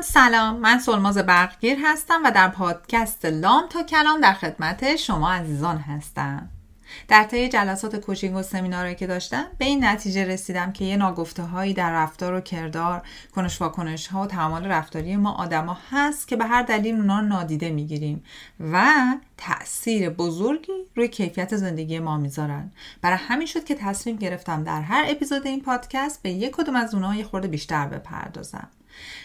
دوستان سلام. من سلماز برقگیر هستم و در پادکست لام تا کلام در خدمت شما عزیزان هستم. در طی جلسات کوچینگ و سمینارهایی که داشتم به این نتیجه رسیدم که یه ناگفته هایی در رفتار و کردار کنش واکنش ها و تعامل رفتاری ما آدما هست که به هر دلیل اونا نادیده می‌گیریم و تاثیر بزرگی روی کیفیت زندگی ما می‌ذارن. برای همین شد که تصمیم گرفتم در هر اپیزود این پادکست به یک کدوم از اونها یه خورده بیشتر بپردازم.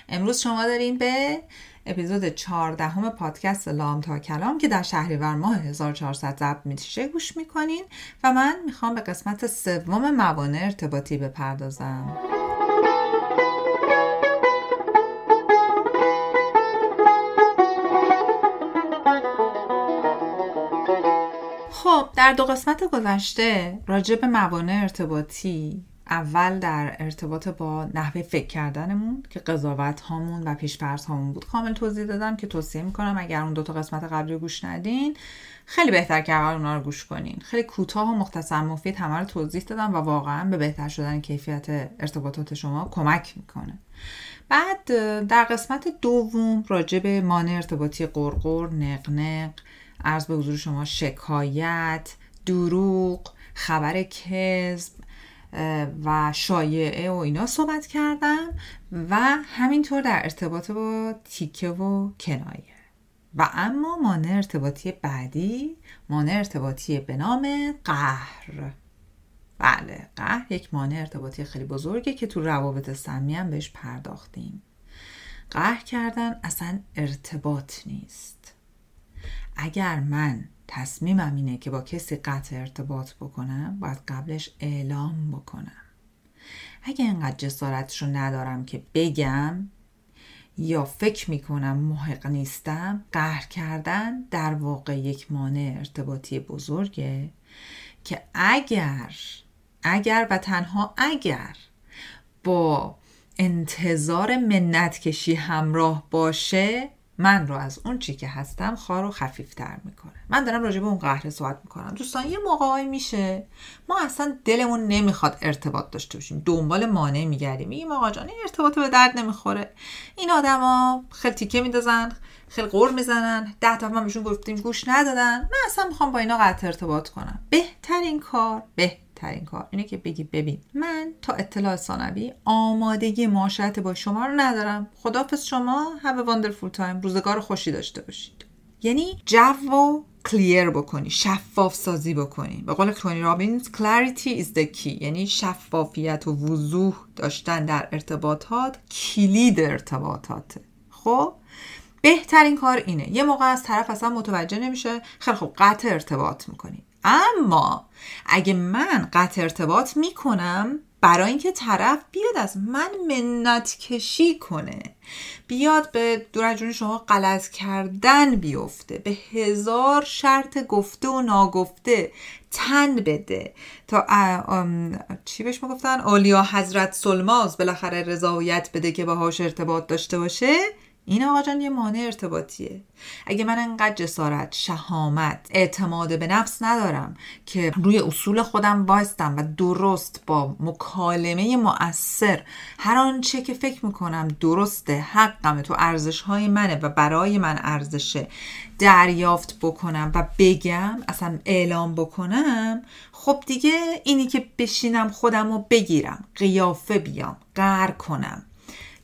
امروز شما دارین به اپیزود 14 پادکست لام تا کلام که در شهریور ماه 1400 ضبط میشه گوش می‌کنین و من می‌خوام به قسمت سوم موانع ارتباطی بپردازم. خب در دو قسمت گذشته راجع به موانع ارتباطی اول در ارتباط با نحوه فکر کردنمون که قضاوت هامون و پیشفرض هامون بود. کامل توضیح دادم که توصیه می‌کنم اگر اون دوتا قسمت قبلی گوش ندین خیلی بهتر که اول اونا رو گوش کنین. خیلی کوتاه و مختصر مفید همه رو توضیح دادم و واقعا به بهتر شدن کیفیت ارتباطات شما کمک می‌کنه. بعد در قسمت دوم راجع به مانع ارتباطی قرقر نقنق عرض به حضور شما شکایت دروغ خبر کذب و شایعه و اینا صحبت کردم و همینطور در ارتباط با تیکه و کنایه. و اما مانع ارتباطی بعدی مانع ارتباطی به نام قهر. بله قهر یک مانع ارتباطی خیلی بزرگه که تو روابط سمی هم بهش پرداختیم. قهر کردن اصلا ارتباط نیست. اگر من تصمیمم اینه که با کسی قطع ارتباط بکنم باید قبلش اعلام بکنم. اگه اینقدر جسارتش رو ندارم که بگم یا فکر می‌کنم محق نیستم قهر کردن در واقع یک مانع ارتباطی بزرگه که اگر اگر و تنها اگر با انتظار منت کشی همراه باشه من رو از اون چی که هستم خار و خفیفتر می‌کنه. من دارم راجع به اون قهر صحبت می‌کنم. دوستان یه موقعی میشه. ما اصلا دلمون نمی‌خواد ارتباط داشته باشیم. دنبال مانع میگردیم. میگیم آقا جان این ارتباط به درد نمی‌خوره. این آدما خیلی تیکه میدازن خیلی قور می‌زنن. ده تا ما بهشون گفتیم گوش ندادن. من اصلا می‌خوام با اینا قطع ارتباط کنم. بهترین کار به ترین کار اینه که بگی ببین من تا اطلاع ثانوی آمادگی معاشرت با شما رو ندارم. خدافظ شما a wonderful time. روزگار خوشی داشته باشید. یعنی جو و کلیر بکنی شفاف سازی بکنی. به قول تونی رابینز clarity is the key. یعنی شفافیت و وضوح داشتن در ارتباطات کلید ارتباطاته. خب؟ بهترین کار اینه. یه موقع از طرف اصلا متوجه نمیشه. خیلی خوب قطع ارتباط می‌کنی. اما اگه من قطع ارتباط می‌کنم برای اینکه طرف بیاد از من منت کشی کنه بیاد به دورجون شما غلط کردن بیفته به هزار شرط گفته و ناگفته تن بده. تا چی بهش می‌گفتن؟ اولیا حضرت سلماز بالاخره رضایت بده که باهاش ارتباط داشته باشه. این آقا جان یه مانع ارتباطیه. اگه من انقدر جسارت شهامت اعتماد به نفس ندارم که روی اصول خودم وایستم و درست با مکالمه مؤثر هر آنچه که فکر می‌کنم درسته حقمه تو ارزش های منه و برای من ارزشه دریافت بکنم و بگم اصلا اعلام بکنم خب دیگه اینی که بشینم خودم رو بگیرم قیافه بیام قر کنم.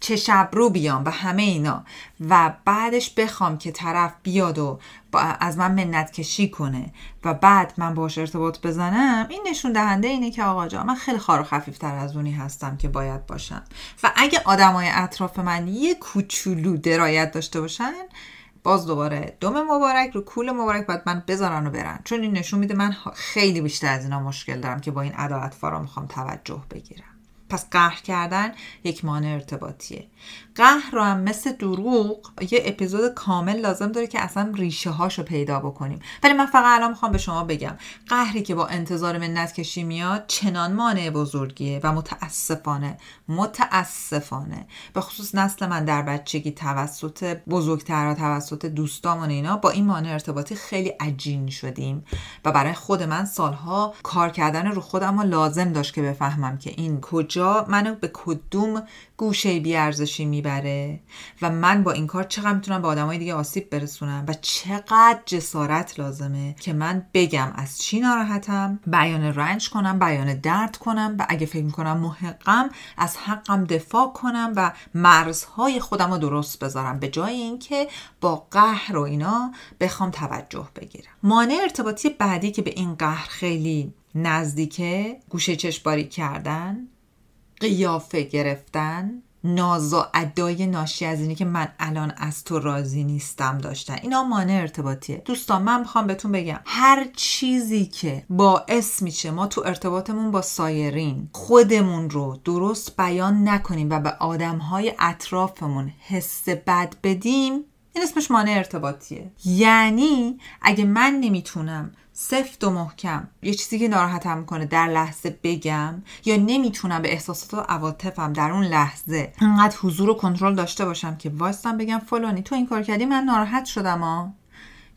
چه شب رو بیام و همه اینا. و بعدش بخوام که طرف بیاد و از من منت کشی کنه. و بعد من باش ارتباط بزنم این نشون دهنده اینه که آقا جا من خیلی خار و خفیفتر از اونی هستم که باید باشم. و اگه آدمای اطراف من یه کوچولو درایت داشته باشن باز دوباره دوم مبارک رو کول مبارک باید من بذارن و برن. چون این نشون میده من خیلی بیشتر از اینا مشکل دارم که با این ادا اطفارا می‌خوام توجه بگیرم. پس قهر کردن یک مانع ارتباطیه. قهر رو هم مثل دروغ یه اپیزود کامل لازم داره که اصلا ریشه هاشو پیدا بکنیم. ولی من فقط الان می‌خوام به شما بگم قهری که با انتظار منت کشی میاد چنان مانع بزرگیه و متاسفانه متاسفانه. به خصوص نسل من در بچگی توسط بزرگترها توسط دوستامون اینا با این مانع ارتباطی خیلی عجین شدیم و برای خود من سالها کار کردن رو خودم لازم داشت که بفهمم که این کجا منو به کدوم گوشه بیارزشی می‌بره و من با این کار چقدر می‌تونم به آدمای دیگه آسیب برسونم و چقدر جسارت لازمه که من بگم از چی ناراحتم بیان رنج کنم بیان درد کنم و اگه فکر می‌کنم محقم از حقم دفاع کنم و مرزهای خودم رو درست بذارم. به جای اینکه با قهر و اینا بخوام توجه بگیرم. مانع ارتباطی بعدی که به این قهر خیلی نزدیکه گوشه چشباری کردن. قیافه گرفتن ناز و ادای ناشی از اینی که من الان از تو راضی نیستم داشتن. اینا مانع ارتباطیه. دوستان من می‌خوام بهتون بگم. هر چیزی که باعث میشه ما تو ارتباطمون با سایرین خودمون رو درست بیان نکنیم و به آدمهای اطرافمون حس بد بدیم این اسمش مانع ارتباطیه. یعنی اگه من نمی‌تونم سفت و محکم. یه چیزی که ناراحتم می‌کنه در لحظه بگم یا نمی‌تونم به احساسات و عواطفم در اون لحظه انقدر حضور و کنترل داشته باشم که وایستم بگم فلانی تو این کار کردی من ناراحت شدم ها.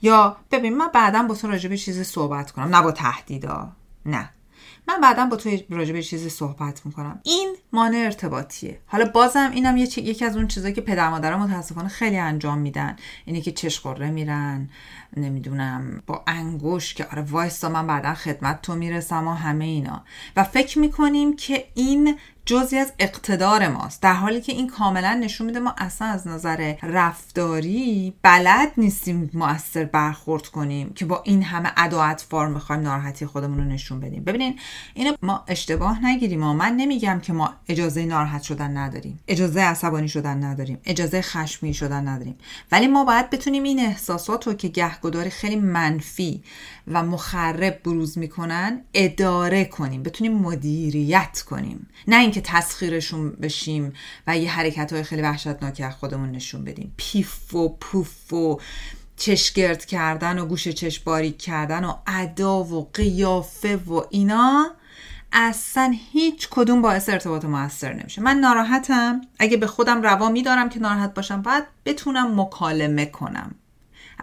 یا ببین من بعدا با تو راجع به چیزی صحبت کنم نه با تهدیدا نه. من بعدا با تو راجع به چیزی صحبت می‌کنم. این مانع ارتباطیه. حالا بازم اینم یکی از اون چیزایی که پدر مادرها متاسفانه خیلی انجام میدن. اینه که چشقره میرن نمی‌دونم با انگوش که آره وایستا من بعدا خدمت تو می‌رسم و همه اینا. و فکر می‌کنیم که این جزی از اقتدار ماست. در حالی که این کاملا نشون میده ما اصلا از نظر رفتاری بلد نیستیم مؤثر برخورد کنیم که با این همه ادا فرم می‌خوایم ناراحتی خودمون رو نشون بدیم. ببینین اینو ما اشتباه نگیریم و من نمیگم که ما اجازه ناراحت شدن نداریم اجازه عصبانی شدن نداریم اجازه خشمی شدن نداریم. ولی ما باید بتونیم این احساسات رو که گهگداری خیلی منفی و مخرب بروز می‌کنن اداره کنیم بتونیم مدیریت کنیم. نه اینکه تسخیرشون بشیم و یه حرکت های خیلی وحشتناکی از خودمون نشون بدیم. پیف و پوف و چشگرد کردن و گوش چش باریک کردن و ادا و قیافه و اینا اصلا هیچ کدوم باعث ارتباط موثر نمیشه. من ناراحتم. اگه به خودم روا میدارم که ناراحت باشم باید بتونم مکالمه کنم.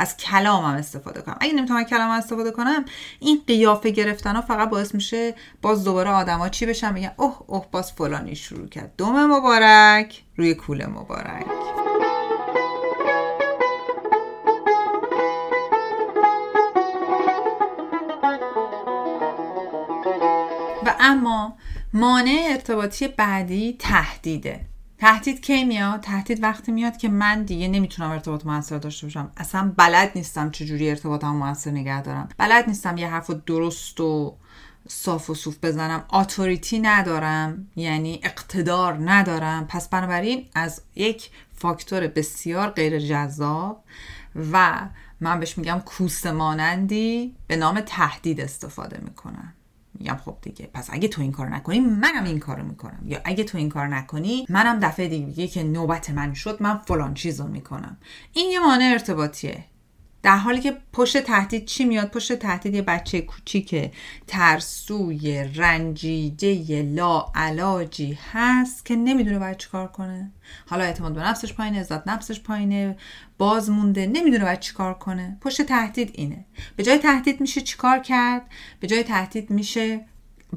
از کلامم استفاده کنم. اگه نمی‌تونم کلامم استفاده کنم این قیافه گرفتن ها فقط باعث میشه باز دوباره آدما چی بشن؟ میگن اوه اوه باز فلانی شروع کرد. دوم مبارک روی کوله مبارک. و اما مانع ارتباطی بعدی تهدیده. تهدید کی میاد؟ تهدید وقتی میاد که من دیگه نمی‌تونم ارتباط موثر داشته باشم. اصلا بلد نیستم چجوری ارتباطم موثر نگه دارم. بلد نیستم یه حرف درست و صاف و صوف بزنم. آتوریتی ندارم یعنی اقتدار ندارم. پس بنابراین از یک فاکتور بسیار غیر جذاب و من بهش میگم کوس مانندی به نام تهدید استفاده می‌کنم. میگم خب دیگه پس اگه تو این کار نکنی منم این کارو می‌کنم. یا اگه تو این کار نکنی منم دفعه دیگه که نوبت من شد من فلان چیزو می‌کنم. این یه مانع ارتباطیه. در حالی که پشت تهدید چی میاد؟ پشت تهدید یه بچه کوچیک ترسوی رنجیده لا علاجی هست که نمی‌دونه باید چیکار کنه. حالا اعتماد به نفسش پایینه عزت نفسش پایینه. باز مونده نمی‌دونه باید چیکار کنه. پشت تهدید اینه. به جای تهدید میشه چیکار کرد؟ به جای تهدید میشه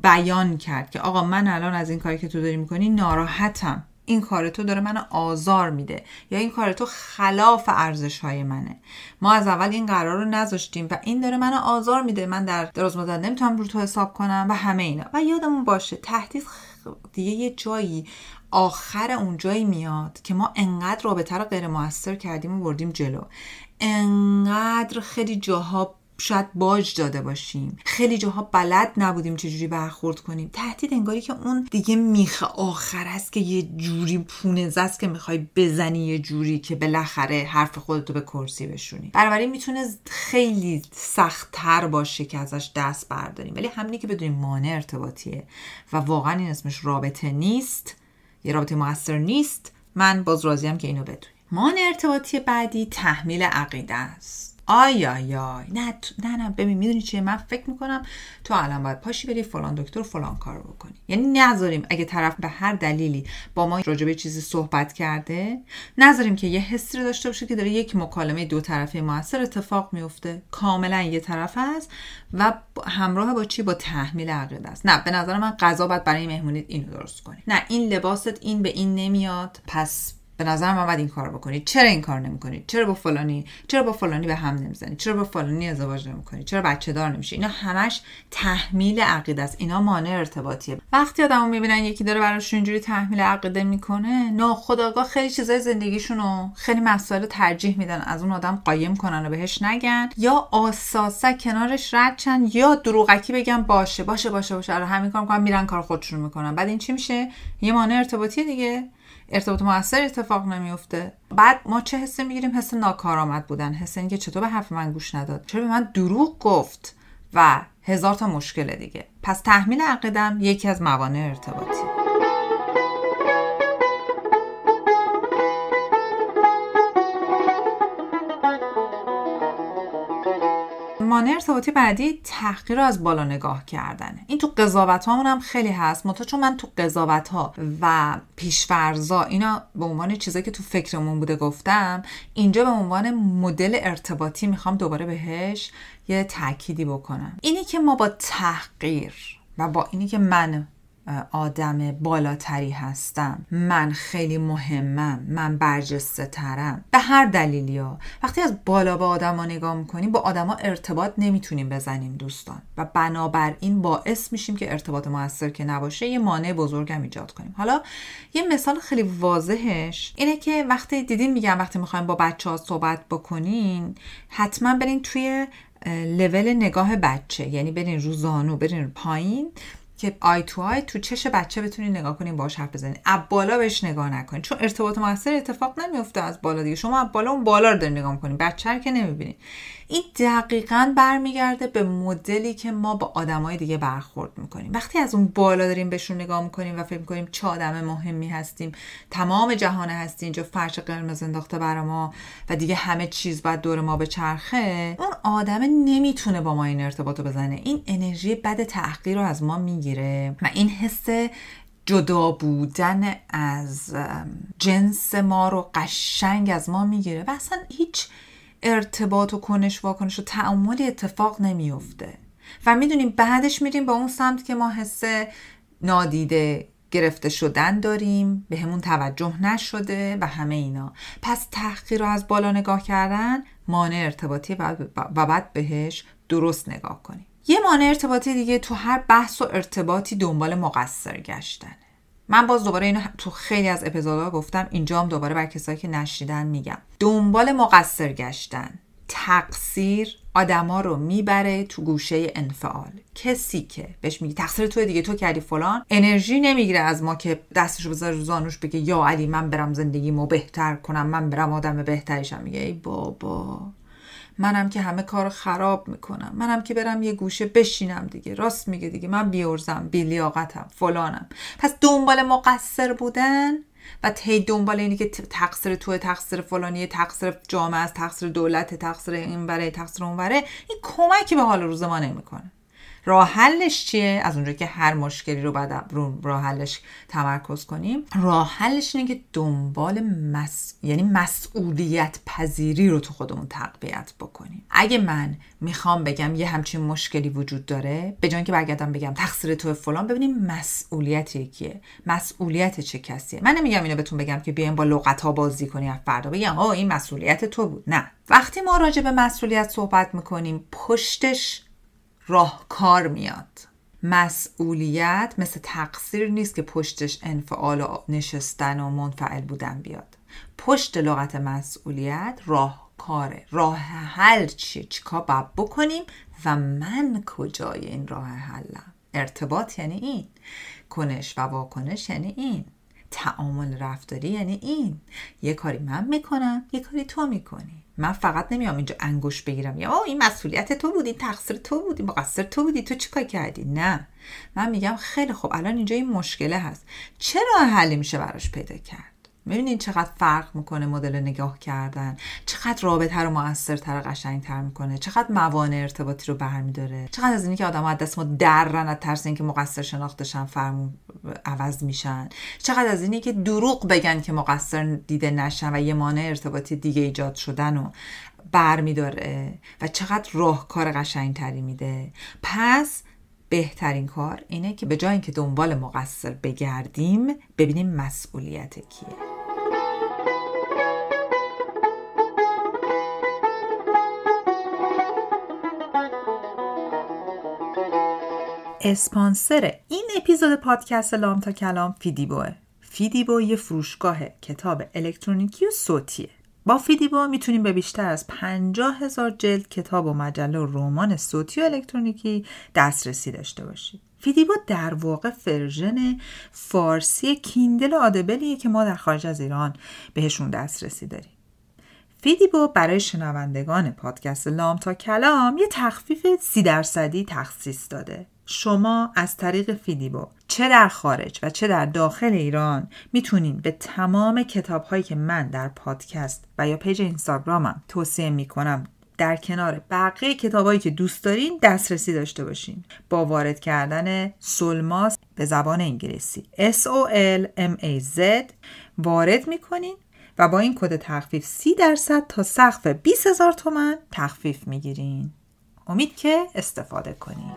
بیان کرد که آقا من الان از این کاری که تو داری می‌کنی ناراحتم. این کار تو داره منو آزار میده. یا این کار تو خلاف ارزش های منه. ما از اول این قرار رو نذاشتیم و این داره منو آزار میده. من در دراز مدت نمی‌تونم رو تو حساب کنم و همه اینا. و یادمون باشه تهدید دیگه یه جایی آخر اون جایی میاد که ما انقدر رابطه رو غیر موثر کردیم و بردیم جلو. انقدر خیلی جاها شاید باج داده باشیم. خیلی جاها بلد نبودیم چجوری برخورد کنیم. تهدید انگاری که اون دیگه میخ آخر است که یه جوری پونزه است که می‌خوای بزنی یه جوری که بالاخره حرف خودتو به کرسی بشونی. بنابراین می‌تونه خیلی سختتر باشه که ازش دست برداریم. ولی همینی که بدونیم مانع ارتباطیه و واقعا این اسمش رابطه نیست. یه رابطه موثر نیست. من باز راضیم که اینو بدونیم مانع ارتباطی بعدی تحمیل عقیده است. آی آی آی. نه نه نه ببین می‌دونی چیه؟ من فکر می‌کنم تو الان باید پاشی بری فلان دکتر فلان کارو بکنی. یعنی نذاریم اگه طرف به هر دلیلی با ما راجع به چیزی صحبت کرده نذاریم که یه حسی رو داشته باشه که داره یک مکالمه دو طرفه موثر اتفاق میفته کاملا یه طرف است و همراه با چی؟ با تحمیل عقیده است. نه به نظر من غذا باید برای مهمونیت اینو درست کنی. نه این لباست این به این نمیاد. پس به نظر من باید این کار بکنید چرا این کار نمی‌کنید چرا با فلانی؟ چرا با فلانی به هم نمی‌زنید چرا با فلانی ازدواج نمی‌کنید چرا بچه دار نمیشه اینا همش تحمیل عقیده است. اینا مانع ارتباطیه. وقتی آدمو می‌بینن یکی داره براشون اینجوری تحمیل عقیده می‌کنه ناخداگاه خیلی چیزای زندگیشون رو خیلی مسائل ترجیح میدن. از اون آدم قایم کنن و بهش نگن. یا آساسا کنارش رد چن یا دروغکی بگن باشه باشه باشه باشه. آره همین کار می‌کنن میرن کار خودشون می‌کنن. بعد این چی میشه؟ یه مانع ارتباطی دیگه. ارتباط موثر اتفاق نمیفته بعد ما چه حسی می‌گیریم؟ حس ناکارآمد بودن. حس اینکه چطور به حرف من گوش نداد. چرا به من دروغ گفت و هزار تا مشکل دیگه. پس تحمیل عقیدم یکی از موانع ارتباطی. مانع ارتباطی بعدی تحقیر از بالا نگاه کردنه. این تو قضاوت هم خیلی هست. متا چون من تو قضاوت ها و پیشفرزا اینا به عنوان چیزایی که تو فکرمون بوده گفتم اینجا به عنوان مدل ارتباطی می‌خوام دوباره بهش یه تأکیدی بکنم. اینی که ما با تحقیر و با اینی که من آدم بالاتری هستم. من خیلی مهمم. من برجسته ترم. به هر دلیلی ها وقتی از بالا به آدما نگاه می‌کنیم با آدما ارتباط نمی‌تونیم بزنیم دوستان. و بنابراین باعث میشیم که ارتباط موثر که نباشه یه مانع بزرگم ایجاد کنیم. حالا یه مثال خیلی واضحش اینه که وقتی دیدین میگم وقتی می‌خوایم با بچه ها صحبت بکنین حتما برین توی لول نگاه بچه. یعنی برین رو زانو برین پایین. که آی تو آی تو چش بچه بتونید نگاه کنین باش حرف بزنین از بالا بهش نگاه نکنین چون ارتباط موثر اتفاق نمیفته از بالا دیگه. شما از بالا اون بالا رو دارین نگاه می‌کنین بچه رو که نمی‌بینین این دقیقا برمیگرده به مدلی که ما با آدمای دیگه برخورد می‌کنیم. وقتی از اون بالا داریم بهشون نگاه می‌کنیم و فکر می‌کنیم چه آدم مهمی هستیم. تمام جهان هستی اینجا فرش قرمز انداخته برا ما و دیگه همه چیز باید دور ما به چرخه. اون آدم نمی‌تونه با ما این ارتباط رو بزنه. این انرژی بد تحقیر رو از ما می‌گیره. و این حس جدا بودن از جنس ما رو قشنگ از ما می‌گیره و اصلا هیچ ارتباط و کنش واکنش و تعاملی اتفاق نمیفته و می‌دونیم بعدش میریم با اون سمت که ما حس نادیده گرفته شدن داریم به همون توجه نشده و همه اینا. پس تحقیر رو از بالا نگاه کردن مانع ارتباطی و بعد بهش درست نگاه کنیم. یه مانع ارتباطی دیگه تو هر بحث و ارتباطی دنبال مقصر گشتن من باز دوباره اینو تو خیلی از اپیزودها گفتم اینجا هم دوباره بر کسایی که نشیدن میگم. دنبال مقصر گشتن. تقصیر آدما رو می‌بره تو گوشه انفعال. کسی که بهش میگه تقصیر تو دیگه تو کردی فلان انرژی نمی‌گیره از ما که دستشو بذاره زانوش بگه یا علی من برم زندگیمو بهتر کنم من برم آدم بهتریشم. میگه ای بابا. منم که همه کار خراب می‌کنم. منم که برم یه گوشه بشینم دیگه. راست میگه دیگه. من بیورزم بیلیاقتم فلانم. پس دنبال مقصر بودن و تی دنبال اینی که تقصیر تو تقصیر فلانی تقصیر جامعه است تقصیر دولت تقصیر این بره تقصیر اون بره این کمکی به حال روز ما نمی‌کنه. راه حلش چیه؟ از اونجا که هر مشکلی رو بعد راه حلش تمرکز کنیم. راه حلش اینه که دنبال مس... یعنی مسئولیت پذیری رو تو خودمون تقویت بکنیم. اگه من می‌خوام بگم یه همچین مشکلی وجود داره به جای که برگردم بگم تقصیر تو فلان ببینیم مسئولیت کیه مسئولیت چه کسیه؟ من نمیگم اینو بهتون بگم که بیایم با لغت ها بازی کنی از فردا. بگم آه این مسئولیت تو بود. نه. وقتی ما راجع به مسئولیت صحبت می‌کنیم پشتش راهکار میاد. مسئولیت مثل تقصیر نیست که پشتش انفعال و نشستن و منفعل بودن بیاد. پشت لغت مسئولیت راهکاره. راه حل چیه؟ چیکار باید بکنیم و من کجای این راه حلم؟ ارتباط یعنی این. کنش و واکنش یعنی این. تعامل رفتاری یعنی این یه کاری من می‌کنم یه کاری تو می‌کنی. من فقط نمیام اینجا انگوش بگیرم یا این مسئولیت تو بودی تقصیر تو بودی مقصر تو بودی تو چیکار کردی؟ نه. من میگم خیلی خوب الان اینجا این مشکله هست. چرا حلی میشه براش پیدا کرد؟ می‌بینین چقدر فرق می‌کنه مدل نگاه کردن؟ چقدر رابطه رو موثرتر قشنگتر می‌کنه؟ چقدر موانع ارتباطی رو برمیداره؟ چقدر از اینی که آدم از دست ما درن از ترس اینکه مقصر شناختشن فرمون عوض میشن. چقدر از اینی که دروغ بگن که مقصر دیده نشن و یه مانع ارتباطی دیگه ایجاد شدن و برمیداره و چقدر راهکار قشنگتری میده. پس بهترین کار اینه که به جای اینکه دنبال مقصر بگردیم ببینیم مسئولیت کیه. اسپانسر این اپیزود پادکست لام تا کلام فیدیبوه. فیدیبو یه فروشگاه کتاب الکترونیکی و صوتیه. با فیدیبو می‌تونیم به بیشتر از 50 هزار جلد کتاب و مجله و رمان صوتی و الکترونیکی دسترسی داشته باشید فیدیبو در واقع ورژن فارسی Kindle Audible یه که ما در خارج از ایران بهشون دسترسی داریم. فیدیبو برای شنوندگان پادکست لام تا کلام یه تخفیف سی درصدی تخصیص داده. شما از طریق فیدیبو چه در خارج و چه در داخل ایران می‌تونین به تمام کتاب هایی که من در پادکست و یا پیج اینستاگرامم توصیه می‌کنم در کنار بقیه کتابایی که دوست دارین دسترسی داشته باشین. با وارد کردن سولماس به زبان انگلیسی. S O L M A Z وارد می‌کنین و با این کد تخفیف 30 درصد تا سقف 20 هزار تومن تخفیف می‌گیرین. امید که استفاده کنین.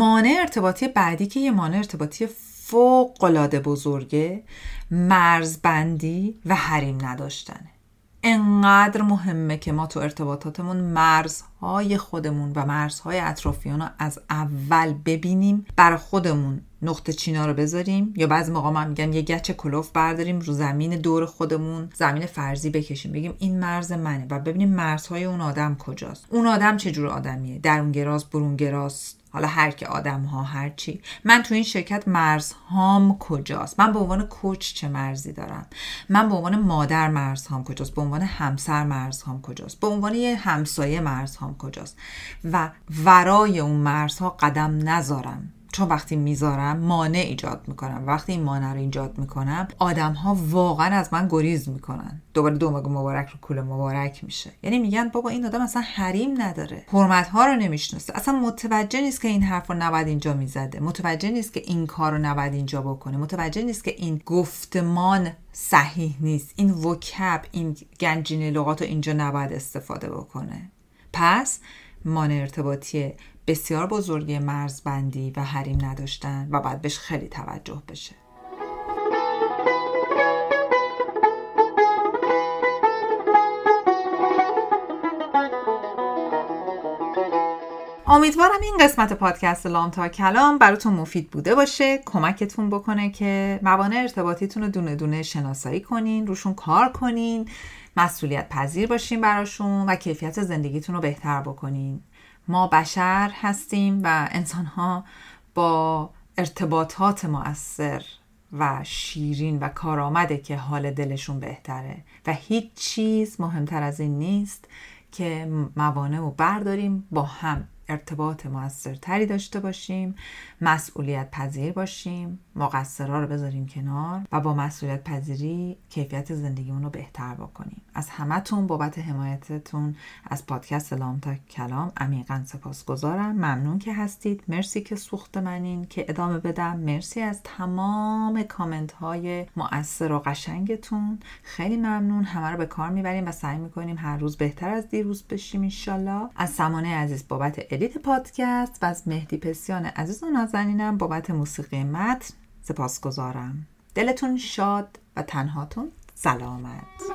مانع ارتباطی بعدی که یه مانع ارتباطی فوق العاده بزرگه مرزبندی و حریم نداشتنه. انقدر مهمه که ما تو ارتباطاتمون مرزهای خودمون و مرزهای اطرافیان رو از اول ببینیم بر خودمون نقطه چینا رو بذاریم. یا بعضی موقع من میگن یه گچ کلوف برداریم رو زمین دور خودمون زمین فرضی بکشیم. بگیم این مرز منه و ببینیم مرزهای اون آدم کجاست. اون آدم چه جور آدمیه؟ درونگراست برونگراست حالا هر که آدم ها هر چی. من تو این شرکت مرز هام کجاست؟ من به عنوان کوچ چه مرزی دارم؟ من به عنوان مادر مرز هام کجاست؟ به عنوان همسر مرز هام کجاست؟ به عنوان یه همسایه مرز هام کجاست؟ و ورای اون مرزها قدم نذارم. چون وقتی می‌ذارم مانع ایجاد می‌کنم. وقتی این مانع رو ایجاد می‌کنم آدم ها واقعا از من گریز می‌کنن. دوباره دو مبارک رو کول مبارک میشه. یعنی میگن بابا این آدم اصلا حریم نداره. حرمت ها رو نمی‌شناسه. اصلا متوجه نیست که این حرف رو نباید اینجا می‌زده. متوجه نیست که این کار رو نباید اینجا بکنه. متوجه نیست که این گفتمان صحیح نیست. این وکب این گنجینه لغات رو اینجا نباید استفاده بکنه. پس مانع ارتباطی بسیار بزرگی مرزبندی و حریم نداشتن و باید بهش خیلی توجه بشه. امیدوارم این قسمت پادکست لام تا کلام براتون مفید بوده باشه. کمکتون بکنه که موانع ارتباطیتون رو دونه دونه شناسایی کنین روشون کار کنین مسئولیت پذیر باشین براشون و کیفیت زندگیتون رو بهتر بکنین. ما بشر هستیم و انسان ها با ارتباطات مؤثر و شیرین و کارآمده که حال دلشون بهتره. و هیچ چیز مهمتر از این نیست که موانع رو برداریم با هم. ارتباط موثرتری داشته باشیم مسئولیت پذیر باشیم مقصرها رو بذاریم کنار و با مسئولیت پذیری کیفیت زندگیمون رو بهتر بکنیم. از همتون بابت حمایتتون از پادکست لام تا کلام عمیقا سپاسگزارم. ممنون که هستید. مرسی که سوخت منین. که ادامه بدم. مرسی از تمام کامنت های مؤثر و قشنگتون. خیلی ممنون. همه رو به کار می‌بریم و سعی می‌کنیم هر روز بهتر از دیروز بشیم انشالله. از سمانه عزیز بابت ادیت پادکست و از مهدی پسیان عزیز و نازنینم بابت موسیقی متن سپاسگزارم. دلتون شاد و تنهاتون سلامت.